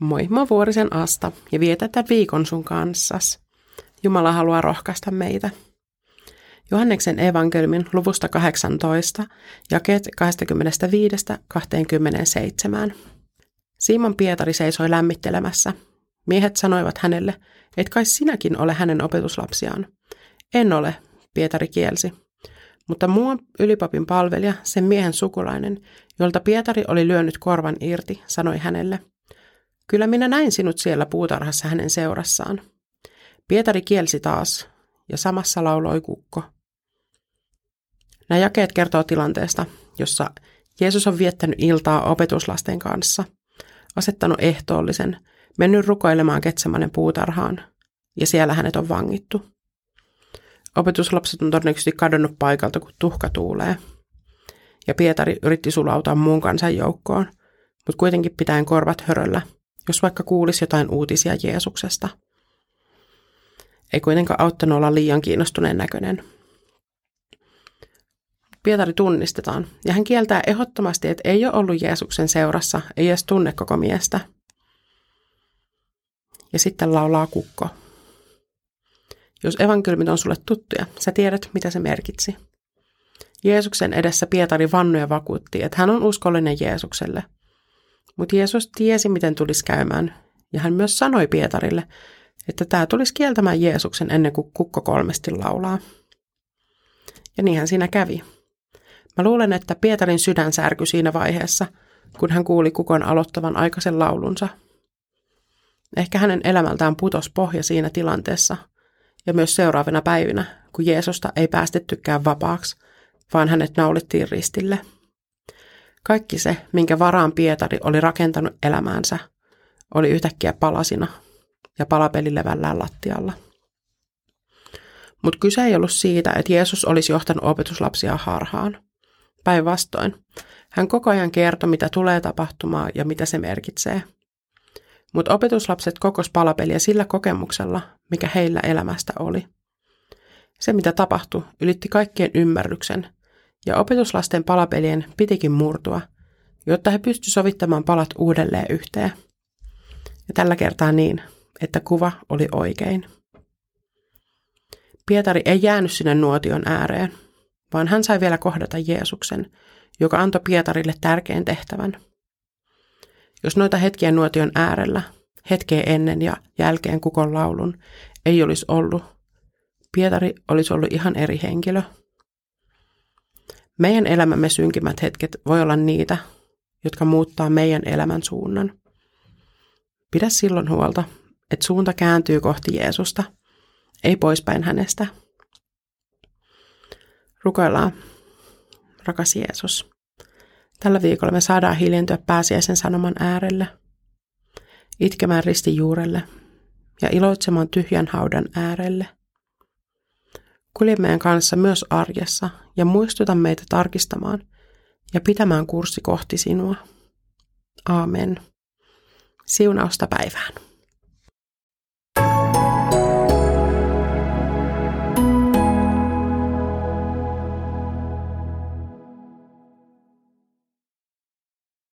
Moi, mä Vuorisen Asta ja vietetään viikon sun kanssas. Jumala haluaa rohkaista meitä. Johanneksen evankeliumin luvusta 18, jakeet 25-27. Simon Pietari seisoi lämmittelemässä. Miehet sanoivat hänelle, et kai sinäkin ole hänen opetuslapsiaan. En ole, Pietari kielsi. Mutta muu ylipapin palvelija, sen miehen sukulainen, jolta Pietari oli lyönyt korvan irti, sanoi hänelle – Kyllä minä näin sinut siellä puutarhassa hänen seurassaan. Pietari kielsi taas, ja samassa lauloi kukko. Nämä jakeet kertoo tilanteesta, jossa Jeesus on viettänyt iltaa opetuslasten kanssa, asettanut ehtoollisen, mennyt rukoilemaan Ketsemanen puutarhaan, ja siellä hänet on vangittu. Opetuslapset on todennäköisesti kadonnut paikalta, kun tuhka tuulee. Ja Pietari yritti sulautaa muun kansan joukkoon, mutta kuitenkin pitäen korvat höröllä – jos vaikka kuulisi jotain uutisia Jeesuksesta. Ei kuitenkaan auttanut olla liian kiinnostuneen näköinen. Pietari tunnistetaan, ja hän kieltää ehdottomasti, että ei ole ollut Jeesuksen seurassa, ei edes tunne koko miestä. Ja sitten laulaa kukko. Jos evankeliumit on sulle tuttuja, sä tiedät, mitä se merkitsi. Jeesuksen edessä Pietari vannoja vakuutti, että hän on uskollinen Jeesukselle – mutta Jeesus tiesi, miten tulisi käymään, ja hän myös sanoi Pietarille, että tämä tulisi kieltämään Jeesuksen ennen kuin kukko kolmesti laulaa. Ja niinhän siinä kävi. Mä luulen, että Pietarin sydän särkyi siinä vaiheessa, kun hän kuuli kukon aloittavan aikaisen laulunsa. Ehkä hänen elämältään putos pohja siinä tilanteessa, ja myös seuraavina päivinä, kun Jeesusta ei päästettykään vapaaksi, vaan hänet naulittiin ristille – kaikki se, minkä varaan Pietari oli rakentanut elämäänsä, oli yhtäkkiä palasina ja palapeli levällään lattialla. Mutta kyse ei ollut siitä, että Jeesus olisi johtanut opetuslapsia harhaan. Päinvastoin, hän koko ajan kertoi, mitä tulee tapahtumaan ja mitä se merkitsee. Mutta opetuslapset kokos palapeliä sillä kokemuksella, mikä heillä elämästä oli. Se, mitä tapahtui, ylitti kaikkien ymmärryksen – ja opetuslasten palapelien pitikin murtua, jotta he pystyivät sovittamaan palat uudelleen yhteen. Ja tällä kertaa niin, että kuva oli oikein. Pietari ei jäänyt sinne nuotion ääreen, vaan hän sai vielä kohdata Jeesuksen, joka antoi Pietarille tärkeän tehtävän. Jos noita hetkiä nuotion äärellä, hetkeä ennen ja jälkeen kukon laulun, ei olisi ollut, Pietari olisi ollut ihan eri henkilö – meidän elämämme synkimmät hetket voi olla niitä, jotka muuttaa meidän elämän suunnan. Pidä silloin huolta, että suunta kääntyy kohti Jeesusta, ei poispäin hänestä. Rukoillaan, rakas Jeesus. Tällä viikolla me saadaan hiljentyä pääsiäisen sanoman äärelle, itkemään ristin juurelle ja iloitsemaan tyhjän haudan äärelle – Kulje meidän kanssa myös arjessa ja muistuta meitä tarkistamaan ja pitämään kurssi kohti sinua. Aamen. Siunausta päivään.